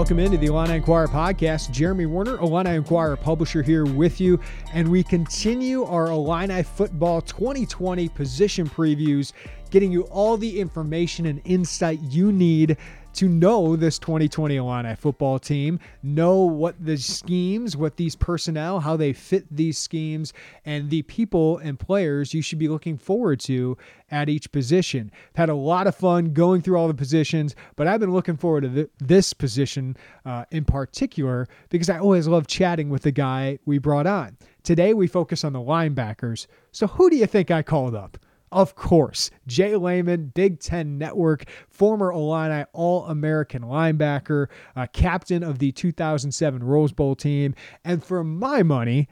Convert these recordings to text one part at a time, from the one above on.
Welcome into the Illini Inquirer podcast. Jeremy Warner, Illini Inquirer publisher, here with you. And we continue our Illini football 2020 position previews, getting you all the information and insight you need to know this 2020 Illini football team, know what the schemes, what these personnel, how they fit these schemes, and the people and players you should be looking forward to at each position. I've Had a lot of fun going through all the positions, but I've been looking forward to th- this position uh, in particular because I always love chatting with the guy we brought on. Today we focus on the linebackers. So who do you think I called up? Of course, Jay Leman, Big Ten Network, former Illini All American linebacker, uh, captain of the 2007 Rose Bowl team, and for my money,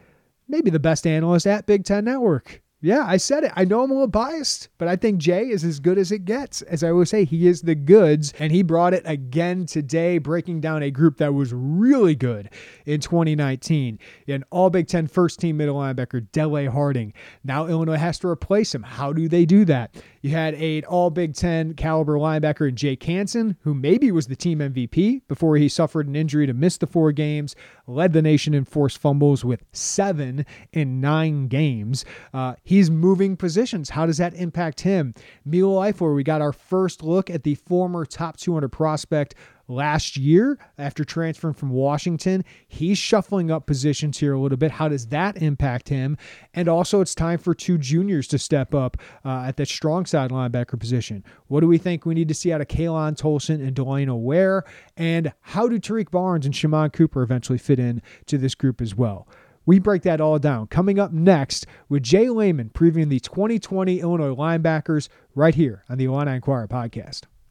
maybe the best analyst at Big Ten Network. Yeah, I said it. I know I'm a little biased, but I think Jay is as good as it gets. As I always say, he is the goods, and he brought it again today, breaking down a group that was really good in 2019. An All Big Ten first team middle linebacker, Dele Harding. Now Illinois has to replace him. How do they do that? You had a All Big Ten caliber linebacker in Jake Hansen, who maybe was the team MVP before he suffered an injury to miss the four games, led the nation in forced fumbles with seven in nine games. Uh, He's moving positions. How does that impact him? Milo Eifler, we got our first look at the former top 200 prospect last year after transferring from Washington. He's shuffling up positions here a little bit. How does that impact him? And also, it's time for two juniors to step up uh, at that strong side linebacker position. What do we think we need to see out of Khalan Tolson and Delano Ware? And how do Tariq Barnes and Shammond Cooper eventually fit in to this group as well? We break that all down. Coming up next with Jay Leman previewing the 2020 Illinois linebackers right here on the Illini Inquirer podcast.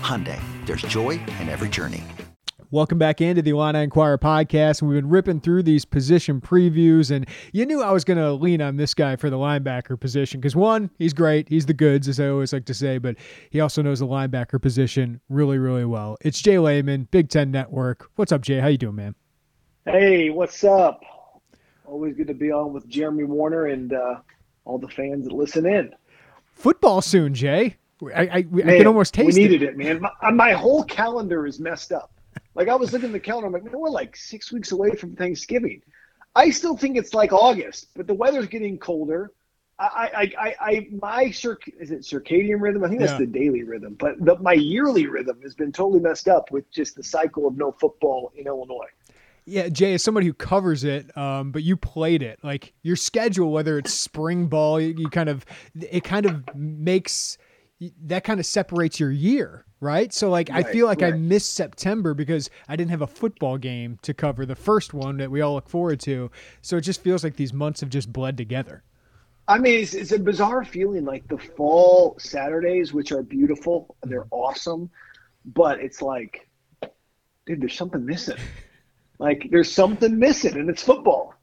Hyundai, there's joy in every journey. Welcome back into the Illini Inquirer podcast. We've been ripping through these position previews, and you knew I was going to lean on this guy for the linebacker position because one, he's great, he's the goods, as I always like to say, but he also knows the linebacker position really, really well. It's Jay Leman, Big Ten Network. What's up, Jay? How you doing, man? Hey, what's up? Always good to be on with Jeremy Warner and uh, all the fans that listen in. Football soon, Jay. I, I, man, I can almost taste it. we needed it. it, man. My, my whole calendar is messed up. Like I was looking at the calendar, I'm like, man, we're like six weeks away from Thanksgiving. I still think it's like August, but the weather's getting colder. I, I, I, I my circ is it circadian rhythm? I think that's Yeah. the daily rhythm, but the, my yearly rhythm has been totally messed up with just the cycle of no football in Illinois. Yeah, Jay, as somebody who covers it, um, but you played it, like your schedule, whether it's spring ball, you, you kind of, it kind of makes that kind of separates your year, right? So like right, I feel like right. I missed September because I didn't have a football game to cover the first one that we all look forward to. So it just feels like these months have just bled together. I mean, it's, it's a bizarre feeling. Like the fall Saturdays, which are beautiful, they're mm-hmm. awesome, but it's like, dude, there's something missing. Like there's something missing, and it's football.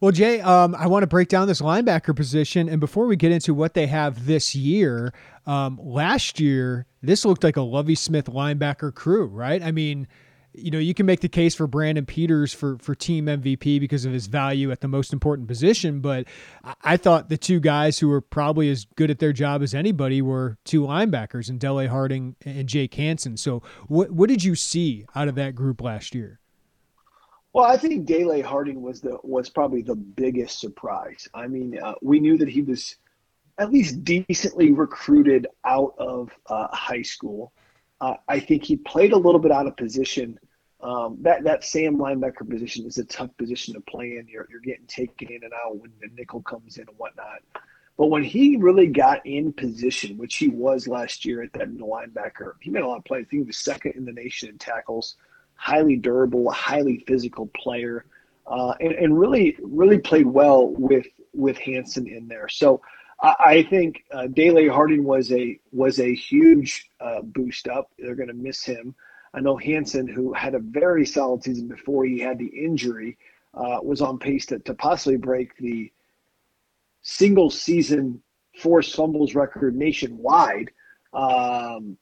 Well, Jay, um, I want to break down this linebacker position. And before we get into what they have this year, um, last year, this looked like a Lovie Smith linebacker crew, right? I mean, you know, you can make the case for Brandon Peters for for team MVP because of his value at the most important position, but I thought the two guys who were probably as good at their job as anybody were two linebackers, and Dele Harding and Jake Hansen. So, what what did you see out of that group last year? Well, I think Dele Harding was the was probably the biggest surprise. I mean, uh, we knew that he was at least decently recruited out of uh, high school. Uh, I think he played a little bit out of position. Um, that that Sam linebacker position is a tough position to play in. You're you're getting taken in and out when the nickel comes in and whatnot. But when he really got in position, which he was last year at that linebacker, he made a lot of plays. He was second in the nation in tackles, highly durable, highly physical player, uh, and, and really really played well with with Hansen in there. So I think uh, Dele Harding was a was a huge uh, boost up. They're going to miss him. I know Hansen, who had a very solid season before he had the injury, uh, was on pace to, to possibly break the single season forced fumbles record nationwide. Um,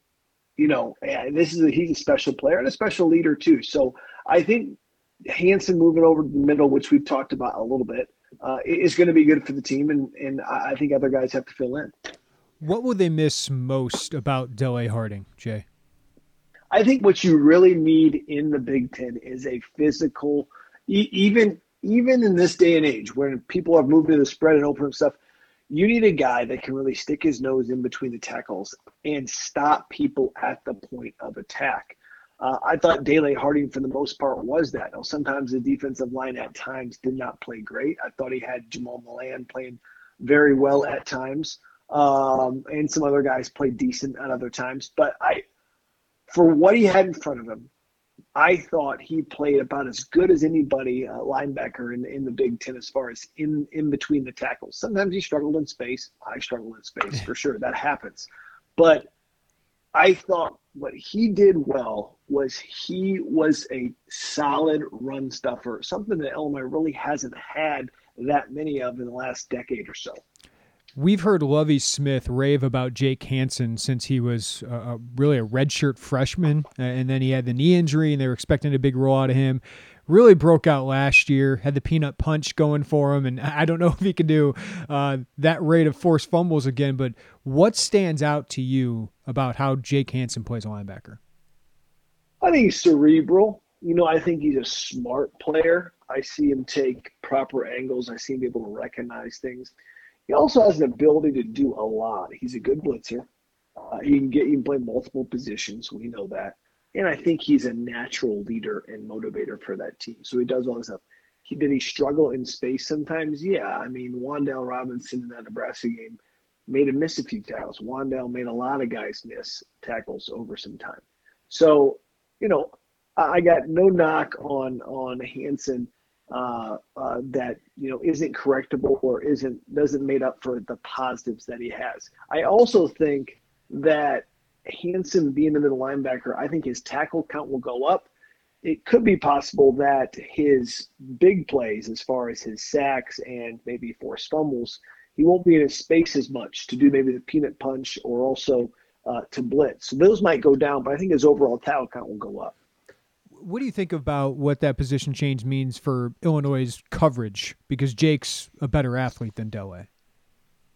you know, this is a, he's a special player and a special leader too. So I think Hansen moving over to the middle, which we've talked about a little bit, uh, is going to be good for the team, and and I think other guys have to fill in. What will they miss most about Dele Harding, Jay? I think what you really need in the Big Ten is a physical, e- even even in this day and age when people have moved to the spread and open stuff. You need a guy that can really stick his nose in between the tackles and stop people at the point of attack. Uh, I thought Dele Harding, for the most part, was that. Now, sometimes the defensive line at times did not play great. I thought he had Jamal Milan playing very well at times, um, and some other guys played decent at other times. But I, for what he had in front of him, I thought he played about as good as anybody uh, linebacker in in the Big Ten as far as in in between the tackles. Sometimes he struggled in space. I struggled in space for sure. That happens, but I thought what he did well was he was a solid run stuffer, something that Illinois really hasn't had that many of in the last decade or so. We've heard Lovie Smith rave about Jake Hansen since he was uh, really a redshirt freshman, uh, and then he had the knee injury, and they were expecting a big role out of him really broke out last year, had the peanut punch going for him, and I don't know if he can do uh, that rate of forced fumbles again. But what stands out to you about how Jake Hansen plays a linebacker? I think he's cerebral. You know, I think he's a smart player. I see him take proper angles. I see him be able to recognize things. He also has an ability to do a lot. He's a good blitzer. Uh, he can get you can play multiple positions. We know that. And I think he's a natural leader and motivator for that team. So he does all this stuff. He, did he struggle in space sometimes? Yeah. I mean, Wan'Dale Robinson in that Nebraska game made him miss a few tackles. Wan'Dale made a lot of guys miss tackles over some time. So, you know, I got no knock on on Hansen uh, uh, that you know isn't correctable or isn't doesn't made up for the positives that he has. I also think that Hansen being the middle linebacker, I think his tackle count will go up. It could be possible that his big plays, as far as his sacks and maybe forced fumbles, he won't be in his space as much to do maybe the peanut punch or also uh, to blitz. So those might go down, but I think his overall tackle count will go up. What do you think about what that position change means for Illinois' coverage? Because Jake's a better athlete than Dele.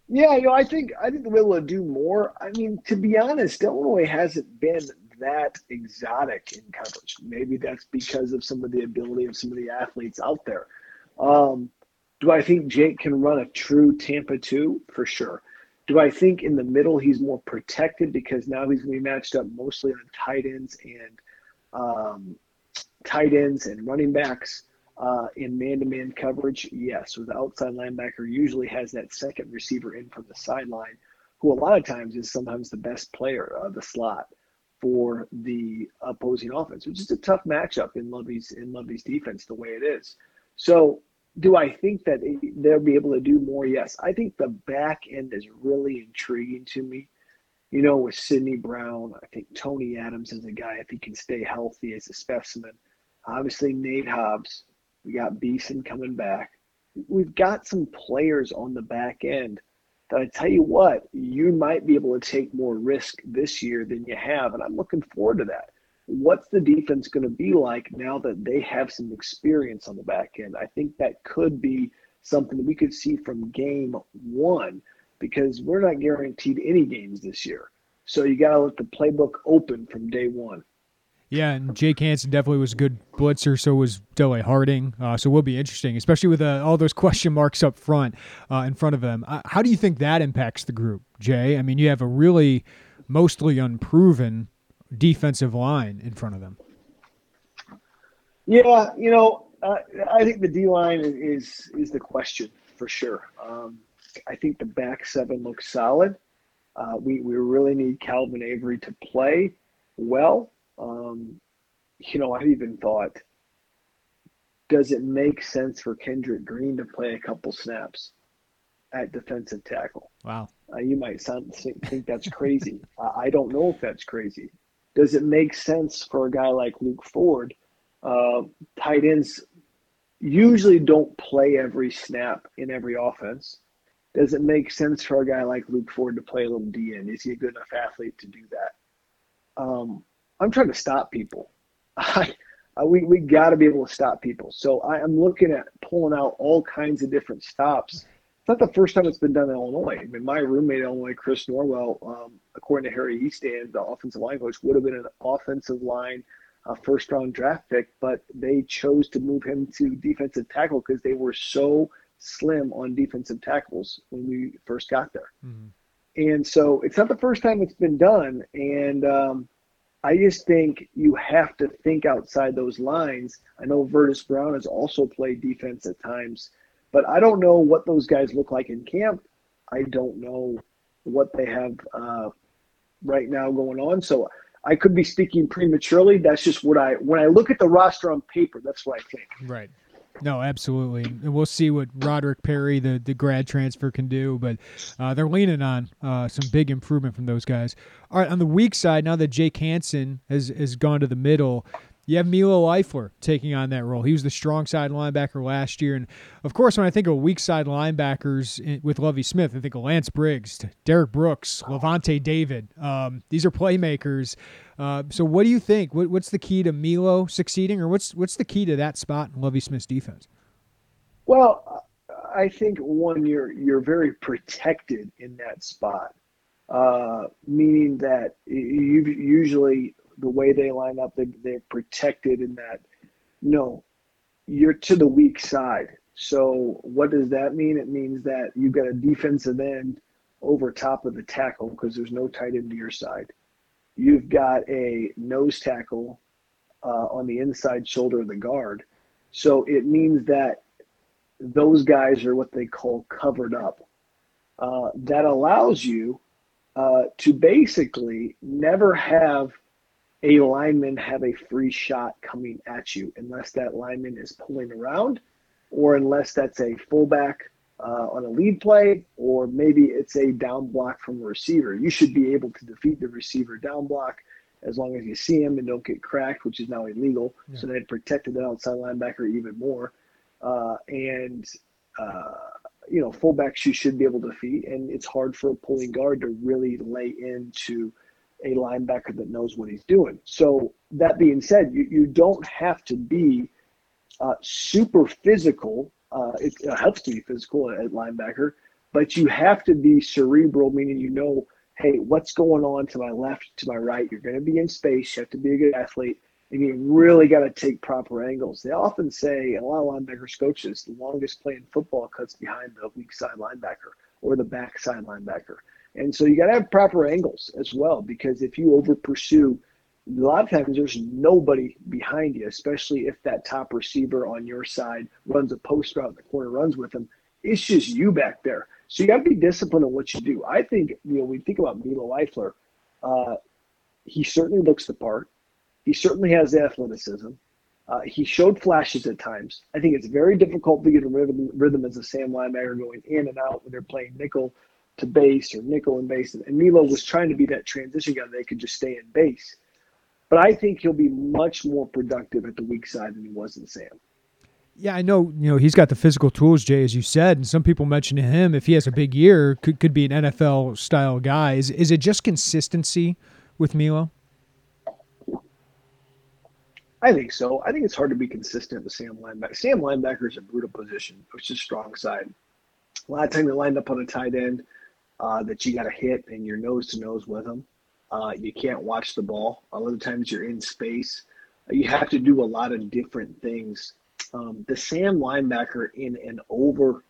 Yeah, you know, I think I think they'll be able to do more. I mean, to be honest, Illinois hasn't been that exotic in coverage. Maybe that's because of some of the ability of some of the athletes out there. Um, do I think Jake can run a true Tampa two? For sure. Do I think in the middle he's more protected because now he's going to be matched up mostly on tight ends and um, tight ends and running backs uh, in man-to-man coverage, yes. So the outside linebacker usually has that second receiver in from the sideline, who a lot of times is sometimes the best player of the slot for the opposing offense, which is a tough matchup in Lovie's in Lovie's defense the way it is. So, do I think that they'll be able to do more? Yes, I think the back end is really intriguing to me. You know, with Sidney Brown, I think Tony Adams is a guy if he can stay healthy as a specimen. Obviously, Nate Hobbs. We got Beason coming back. We've got some players on the back end that I tell you what, you might be able to take more risk this year than you have. And I'm looking forward to that. What's the defense going to be like now that they have some experience on the back end? I think that could be something that we could see from game one because we're not guaranteed any games this year. So you got to let the playbook open from day one. Yeah, and Jake Hansen definitely was a good blitzer. So was Dele Harding. Uh, so will be interesting, especially with uh, all those question marks up front uh, in front of them. Uh, how do you think that impacts the group, Jay? I mean, you have a really mostly unproven defensive line in front of them. Yeah, you know, uh, I think the D line is is the question for sure. Um, I think the back seven looks solid. Uh, we we really need Calvin Avery to play well. Um, you know, I've even thought, does it make sense for Kendrick Green to play a couple snaps at defensive tackle? Wow. Uh, you might sound, think that's crazy. I don't know if that's crazy. Does it make sense for a guy like Luke Ford? Uh, tight ends usually don't play every snap in every offense. Does it make sense for a guy like Luke Ford to play a little DN? Is he a good enough athlete to do that? Um, I'm trying to stop people. I, I we we got to be able to stop people. So I am looking at pulling out all kinds of different stops. It's not the first time it's been done in Illinois. I mean, my roommate in Illinois, Chris Norwell, um, according to Harry Hiestand, the offensive line coach, would have been an offensive line uh, first round draft pick, but they chose to move him to defensive tackle because they were so slim on defensive tackles when we first got there. Mm-hmm. And so it's not the first time it's been done. And um, I just think you have to think outside those lines. I know Verdis Brown has also played defense at times, but I don't know what those guys look like in camp. I don't know what they have uh, right now going on. So I could be speaking prematurely. That's just what I when I look at the roster on paper. That's what I think. Right. No, absolutely, and we'll see what Roderick Perry, the, the grad transfer, can do. But uh, they're leaning on uh, some big improvement from those guys. All right, on the weak side, now that Jake Hansen has has gone to the middle, you have Milo Eifler taking on that role. He was the strong side linebacker last year. And of course, when I think of weak side linebackers with Lovie Smith, I think of Lance Briggs, Derrick Brooks, Lavonte David. Um, these are playmakers. Uh, so, what do you think? What, what's the key to Milo succeeding, or what's what's the key to that spot in Lovie Smith's defense? Well, I think one, you're you're very protected in that spot, uh, meaning that you usually the way they line up, they, they're protected in that, no, you're to the weak side. So what does that mean? It means that you've got a defensive end over top of the tackle because there's no tight end to your side. You've got a nose tackle uh, on the inside shoulder of the guard. So it means that those guys are what they call covered up. Uh, that allows you uh, to basically never have a lineman have a free shot coming at you unless that lineman is pulling around or unless that's a fullback uh, on a lead play or maybe it's a down block from a receiver. You should be able to defeat the receiver down block as long as you see him and don't get cracked, which is now illegal. Yeah. So they protected the outside linebacker even more. Uh, and, uh, you know, fullbacks you should be able to defeat. And it's hard for a pulling guard to really lay into – a linebacker that knows what he's doing. So that being said, you, you don't have to be uh, super physical. Uh, it, it helps to be physical at linebacker, but you have to be cerebral, meaning you know, hey, what's going on to my left, to my right? You're going to be in space. You have to be a good athlete, and you really got to take proper angles. They often say, a lot of linebackers coaches, the longest play in football cuts behind the weak side linebacker or the backside linebacker. And so you got to have proper angles as well, because if you over pursue a lot of times there's nobody behind you, especially if that top receiver on your side runs a post route the corner, runs with him. It's just you back there. So you got to be disciplined in what you do. I think, you know, we think about Milo Eifler. Uh, he certainly looks the part. He certainly has the athleticism. Uh, he showed flashes at times. I think it's very difficult to get a rhythm, rhythm as a Sam linebacker going in and out when they're playing nickel to base or nickel and base. And Milo was trying to be that transition guy that could just stay in base. But I think he'll be much more productive at the weak side than he was in Sam. Yeah, I know. You know, he's got the physical tools, Jay, as you said, and some people mentioned to him if he has a big year, could could be an NFL style guy. Is is it just consistency with Milo? I think so. I think it's hard to be consistent with Sam linebacker. Sam linebacker is a brutal position, which is strong side. A lot of time you're lined up on a tight end uh, that you got to hit and you're nose to nose with them. Uh, you can't watch the ball. A lot of times you're in space. You have to do a lot of different things. Um, the Sam linebacker in an over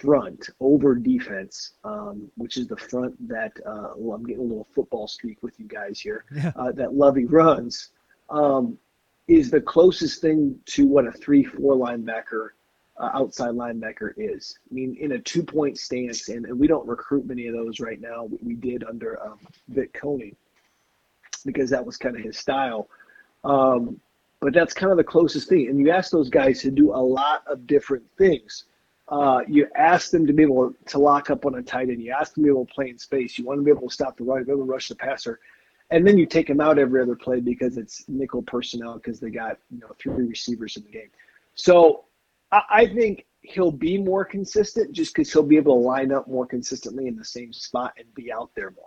front, over defense, um, which is the front that uh, well, I'm getting a little football streak with you guys here. Yeah. Uh, that Lovie runs um, is the closest thing to what a three-four linebacker uh, outside linebacker is. I mean, in a two point stance, and, and we don't recruit many of those right now. We, we did under um, Vic Koenning because that was kind of his style. Um, but that's kind of the closest thing. And you ask those guys to do a lot of different things. Uh, you ask them to be able to lock up on a tight end. You ask them to be able to play in space. You want to be able to stop the run, be able to rush the passer. And then you take them out every other play because it's nickel personnel because they got you know three receivers in the game. So I think he'll be more consistent just because he'll be able to line up more consistently in the same spot and be out there more.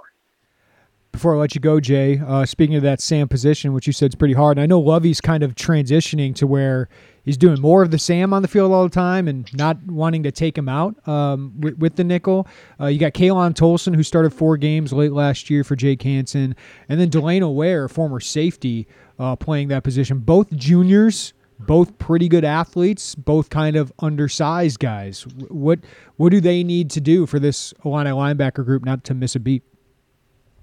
Before I let you go, Jay, uh, speaking of that Sam position, which you said is pretty hard, I know Lovie's kind of transitioning to where he's doing more of the Sam on the field all the time and not wanting to take him out um, with, with, the nickel. Uh, you got Khalan Tolson, who started four games late last year for Jake Hansen, and then Delano Ware, former safety, uh, playing that position. Both juniors both pretty good athletes, both kind of undersized guys. What what do they need to do for this Illini linebacker group not to miss a beat?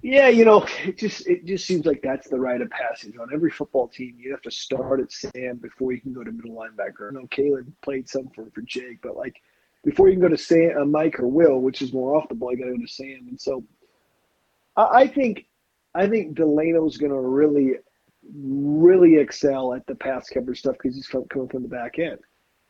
Yeah, you know, it just it just seems like that's the rite of passage on every football team. You have to start at Sam before you can go to middle linebacker. I know Khalan played some for for Jake, but like before you can go to Sam, uh, Mike or Will, which is more off the ball, you got to go to Sam. And so, I, I think I think Delano's going to really really excel at the pass coverage stuff because he's coming from the back end.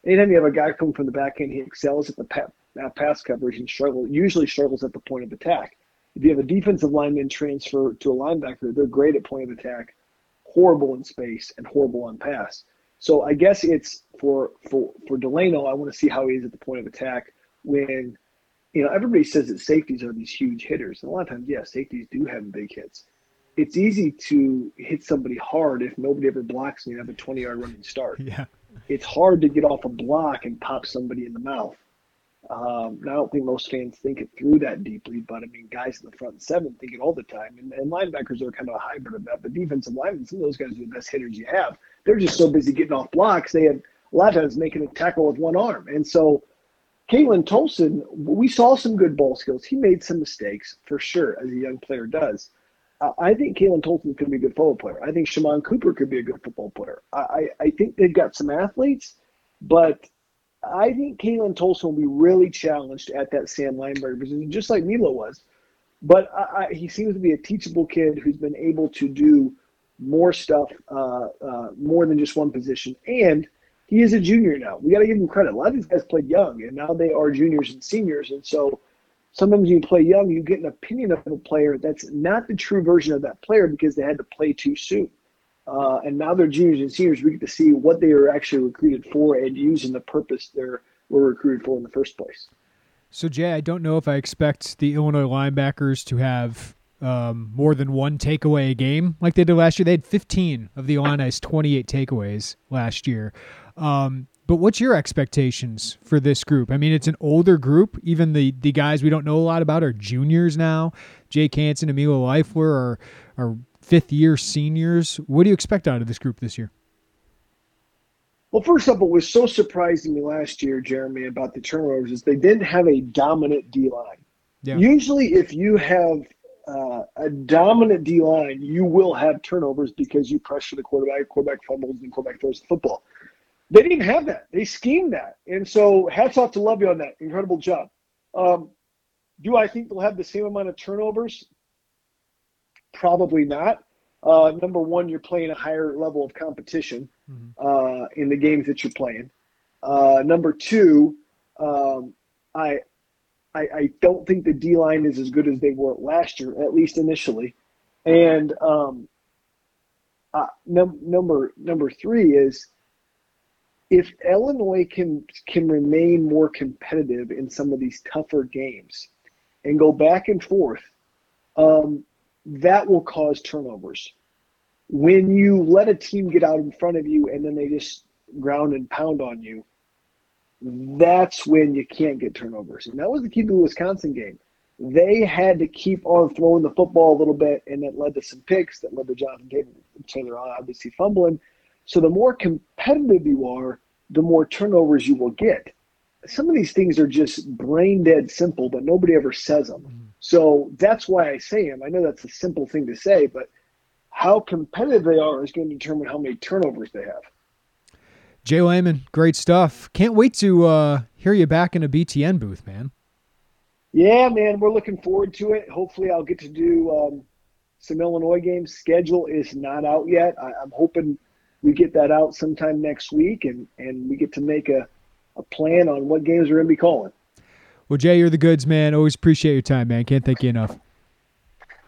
Anytime you have a guy coming from the back end, he excels at the pa- pass coverage and struggle usually struggles at the point of attack. If you have a defensive lineman transfer to a linebacker, they're great at point of attack, horrible in space, and horrible on pass. So I guess it's for for for Delano. I want to see how he is at the point of attack when you know everybody says that safeties are these huge hitters, and a lot of times, yeah, safeties do have big hits it's easy to hit somebody hard if nobody ever blocks and you have a 20 yard running start. Yeah. It's hard to get off a block and pop somebody in the mouth. Um, I don't think most fans think it through that deeply, but I mean, guys in the front seven think it all the time. And, and linebackers are kind of a hybrid of that. But defensive linemen, some of those guys are the best hitters you have. They're just so busy getting off blocks, they had a lot of times making a tackle with one arm. And so, Khalan Tolson, we saw some good ball skills. He made some mistakes for sure, as a young player does. I think Khalan Tolson could be a good football player. I think Shammond Cooper could be a good football player. I, I think they've got some athletes, but I think Khalan Tolson will be really challenged at that Sam linebacker position, just like Milo was. But I, I, he seems to be a teachable kid who's been able to do more stuff, uh, uh, more than just one position. And he is a junior now. We got to give him credit. A lot of these guys played young, and now they are juniors and seniors. And so – sometimes you play young, you get an opinion of a player that's not the true version of that player because they had to play too soon. Uh, and now they're juniors and seniors. We get to see what they were actually recruited for and using the purpose they were recruited for in the first place. So, Jay, I don't know if I expect the Illinois linebackers to have um, more than one takeaway a game like they did last year. They had 15 of the Illini's 28 takeaways last year. Um, but what's your expectations for this group? I mean, it's an older group. Even the the guys we don't know a lot about are juniors now. Jake Hansen, Emilio Eifler are are fifth year seniors. What do you expect out of this group this year? Well, first up, what was so surprising me last year, Jeremy, about the turnovers is they didn't have a dominant D line. Yeah. Usually, if you have uh, a dominant D line, you will have turnovers because you pressure the quarterback, quarterback fumbles, and quarterback throws the football. They didn't have that. They schemed that, and so hats off to Lovie on that. Incredible job. Um, do I think they'll have the same amount of turnovers? Probably not. Uh, number one, you're playing a higher level of competition mm-hmm. uh, in the games that you're playing. Uh, number two, um, I, I, I don't think the D line is as good as they were last year, at least initially. And um, uh, num- number number three is if Illinois can can remain more competitive in some of these tougher games and go back and forth, um, that will cause turnovers. When you let a team get out in front of you and then they just ground and pound on you, that's when you can't get turnovers. And that was the key to the Wisconsin game. They had to keep on throwing the football a little bit, and that led to some picks that led to Jonathan Taylor obviously fumbling. So the more competitive you are, the more turnovers you will get. Some of these things are just brain dead simple, but nobody ever says them. Mm-hmm. So that's why I say them. I know that's a simple thing to say, but how competitive they are is going to determine how many turnovers they have. Jay Leman, great stuff. Can't wait to uh, hear you back in a BTN booth, man. Yeah, man, we're looking forward to it. Hopefully, I'll get to do um, some Illinois games. Schedule is not out yet. I, am hoping we get that out sometime next week, and and we get to make a, a plan on what games we're going to be calling. Well, Jay, you're the goods, man. Always appreciate your time, man. Can't thank you enough.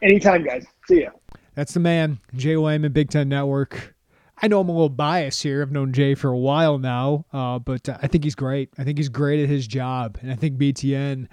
Anytime, guys. See ya. That's the man, Jay Leman, Big Ten Network. I know I'm a little biased here. I've known Jay for a while now, uh, but I think he's great. I think he's great at his job, and I think BTN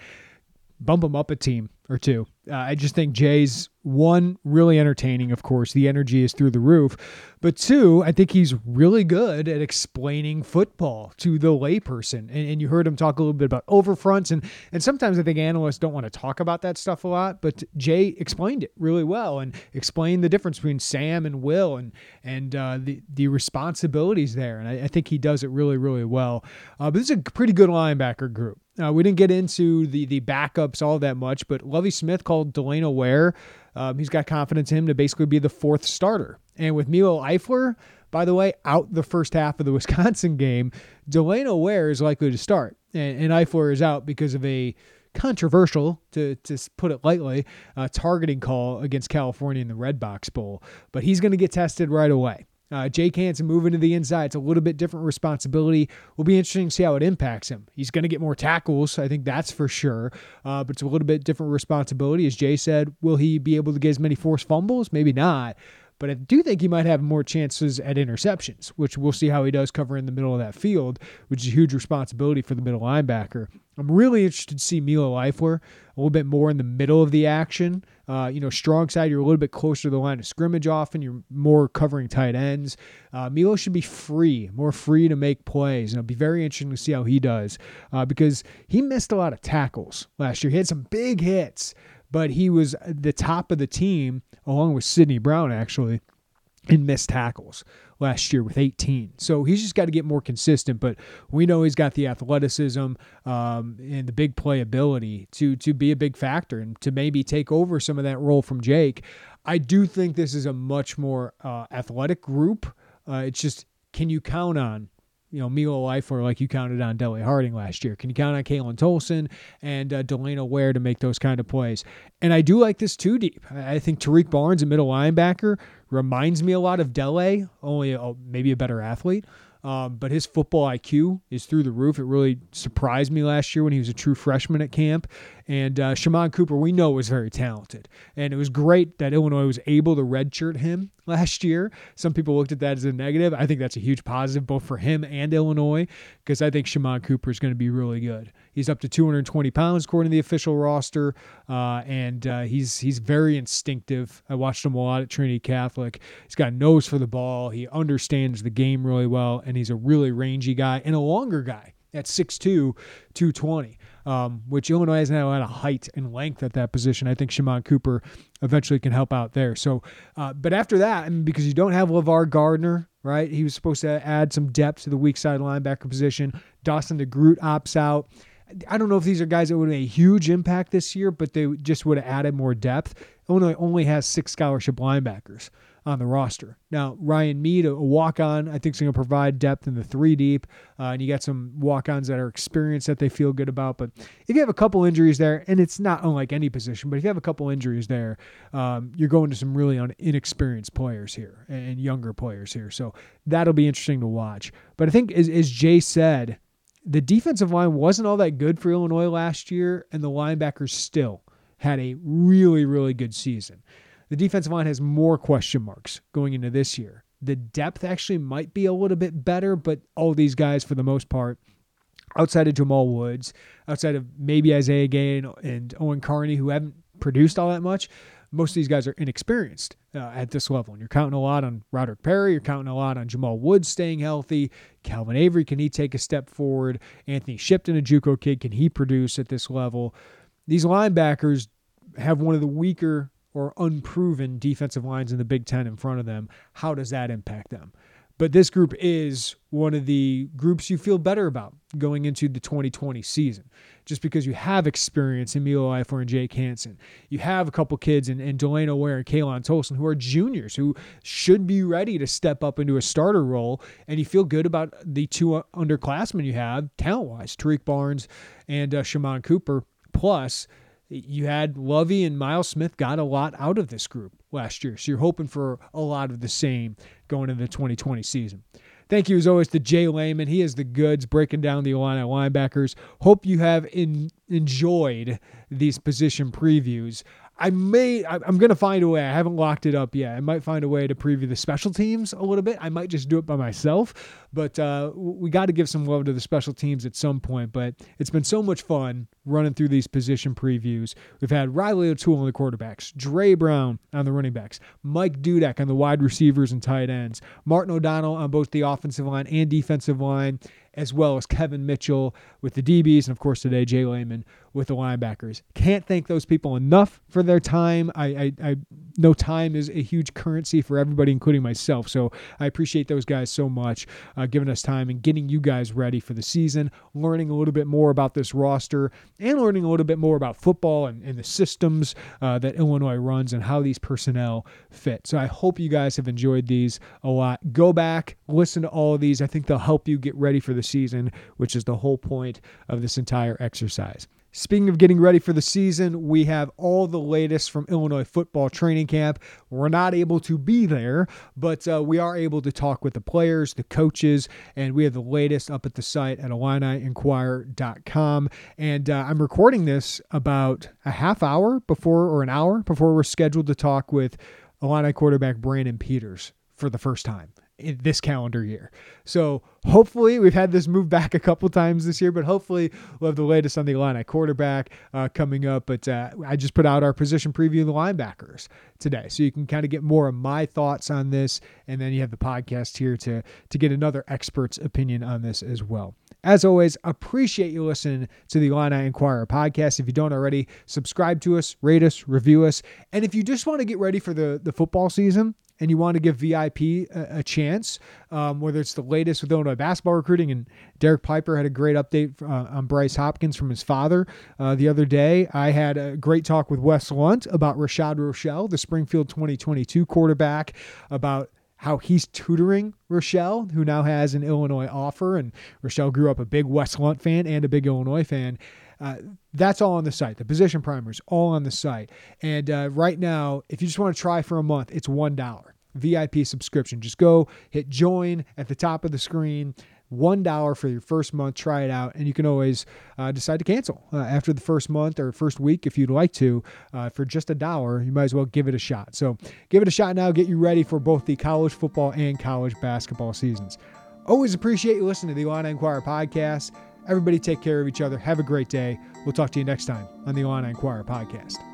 bump him up a team or two. Uh, I just think Jay's one really entertaining. Of course, the energy is through the roof, but two, I think he's really good at explaining football to the layperson. And, and you heard him talk a little bit about overfronts, and and sometimes I think analysts don't want to talk about that stuff a lot, but Jay explained it really well and explained the difference between Sam and Will and and uh, the the responsibilities there. And I, I, think he does it really really well. Uh, but this is a pretty good linebacker group. Uh, we didn't get into the the backups all that much, but Lovie Smith called Delano Ware. Um, he's got confidence in him to basically be the fourth starter. And with Milo Eifler, by the way, out the first half of the Wisconsin game, Delano Ware is likely to start, and, and Eifler is out because of a controversial, to, to put it lightly, uh, targeting call against California in the Redbox Bowl. But he's going to get tested right away. Uh, Jake Hansen moving to the inside. It's a little bit different responsibility. Will be interesting to see how it impacts him. He's going to get more tackles. I think that's for sure. Uh, but it's a little bit different responsibility. As Jay said, will he be able to get as many forced fumbles? Maybe not. But I do think he might have more chances at interceptions, which we'll see how he does cover in the middle of that field, which is a huge responsibility for the middle linebacker. I'm really interested to see Milo Eifler a little bit more in the middle of the action. Uh, you know, strong side, you're a little bit closer to the line of scrimmage often. You're more covering tight ends. Uh, Milo should be free, more free to make plays. And it'll be very interesting to see how he does uh, because he missed a lot of tackles last year. He had some big hits, but he was the top of the team along with Sidney Brown, actually, in missed tackles last year with 18. So he's just got to get more consistent. But we know he's got the athleticism um, and the big playability to to be a big factor and to maybe take over some of that role from Jake. I do think this is a much more uh, athletic group. Uh, it's just can you count on you know, Milo Eifler like you counted on Dele Harding last year? Can you count on Khalan Tolson and uh, Delano Ware to make those kind of plays? And I do like this too deep. I think Tariq Barnes, a middle linebacker, reminds me a lot of Dele, only a, maybe a better athlete. Um, but his football IQ is through the roof. It really surprised me last year when he was a true freshman at camp. And uh, Shammond Cooper, we know, was very talented. And it was great that Illinois was able to redshirt him last year. Some people looked at that as a negative. I think that's a huge positive, both for him and Illinois, because I think Shammond Cooper is going to be really good. He's up to 220 pounds according to the official roster, uh, and uh, he's he's very instinctive. I watched him a lot at Trinity Catholic. He's got a nose for the ball. He understands the game really well, and he's a really rangy guy and a longer guy at 6'2", 220 um, which Illinois hasn't had a height and length at that position. I think Shammond Cooper eventually can help out there. So, uh, but after that, mean, because you don't have LeVar Gardner, right? He was supposed to add some depth to the weak side linebacker position. Dawson DeGroot opts out. I don't know if these are guys that would have a huge impact this year, but they just would have added more depth. Illinois only has six scholarship linebackers on the roster. Now, Ryan Mead, a walk on, I think is going to provide depth in the three deep. Uh, and you got some walk ons that are experienced that they feel good about. But if you have a couple injuries there, and it's not unlike any position, but if you have a couple injuries there, um, you're going to some really inexperienced players here and younger players here. So that'll be interesting to watch. But I think, as, as Jay said, the defensive line wasn't all that good for Illinois last year, and the linebackers still had a really, really good season. The defensive line has more question marks going into this year. The depth actually might be a little bit better, but all these guys, for the most part, outside of Jamal Woods, outside of maybe Isaiah Gay and, and Owen Carney, who haven't produced all that much, most of these guys are inexperienced uh, at this level. And you're counting a lot on Roderick Perry. You're counting a lot on Jamal Woods staying healthy. Calvin Avery, can he take a step forward? Anthony Shipton, a Juco kid, can he produce at this level? These linebackers have one of the weaker or unproven defensive lines in the Big Ten in front of them. How does that impact them? But this group is one of the groups you feel better about going into the 2020 season, just because you have experience in Milo Eifler and Jake Hansen. You have a couple kids in, in Delano Ware and Khalan Tolson who are juniors who should be ready to step up into a starter role. And you feel good about the two underclassmen you have, talent wise, Tariq Barnes and uh, Shammond Cooper. Plus, you had Lovie and Miles Smith got a lot out of this group last year. So you're hoping for a lot of the same going into the 2020 season. Thank you as always to Jay Leman. He is the goods breaking down the Illini linebackers. Hope you have in, enjoyed these position previews. I may, I'm going to find a way. I haven't locked it up yet. I might find a way to preview the special teams a little bit. I might just do it by myself, but uh, we got to give some love to the special teams at some point. But it's been so much fun running through these position previews. We've had Riley O'Toole on the quarterbacks, Dre Brown on the running backs, Mike Dudek on the wide receivers and tight ends, Martin O'Donnell on both the offensive line and defensive line, as well as Kevin Mitchell with the DBs, and of course today Jay Leman with the linebackers. Can't thank those people enough for their time. I, I, I know time is a huge currency for everybody, including myself. So I appreciate those guys so much, uh, giving us time and getting you guys ready for the season, learning a little bit more about this roster, and learning a little bit more about football and, and the systems uh, that Illinois runs and how these personnel fit. So I hope you guys have enjoyed these a lot. Go back, listen to all of these. I think they'll help you get ready for the season, which is the whole point of this entire exercise. Speaking of getting ready for the season, we have all the latest from Illinois football training camp. We're not able to be there, but uh, we are able to talk with the players, the coaches, and we have the latest up at the site at IlliniInquirer.com. And uh, I'm recording this about a half hour before or an hour before we're scheduled to talk with Illini quarterback Brandon Peters for the first time this calendar year. So hopefully we've had this move back a couple times this year, but hopefully we'll have the latest on the Illini quarterback uh, coming up. But uh, I just put out our position preview of the linebackers today, so you can kind of get more of my thoughts on this, and then you have the podcast here to to get another expert's opinion on this as well. As always, appreciate you listening to the Illini Inquirer podcast. If you don't already, subscribe to us, rate us, review us, and if you just want to get ready for the the football season and you want to give VIP a, a chance, um, whether it's the latest with Illinois basketball recruiting, and Derek Piper had a great update uh, on Bryce Hopkins from his father uh, the other day. I had a great talk with Wes Lunt about Rashad Rochelle, the Springfield 2022 quarterback, about how he's tutoring Rochelle, who now has an Illinois offer. And Rochelle grew up a big Wes Lunt fan and a big Illinois fan. Uh, that's all on the site. The position primers, all on the site. And uh, right now, if you just want to try for a month, it's $1. VIP subscription. Just go hit join at the top of the screen. $1 for your first month. Try it out. And you can always uh, decide to cancel uh, after the first month or first week if you'd like to. Uh, for just a dollar, you might as well give it a shot. So give it a shot now. Get you ready for both the college football and college basketball seasons. Always appreciate you listening to the Illini Inquirer podcast. Everybody take care of each other. Have a great day. We'll talk to you next time on the Illini Inquirer podcast.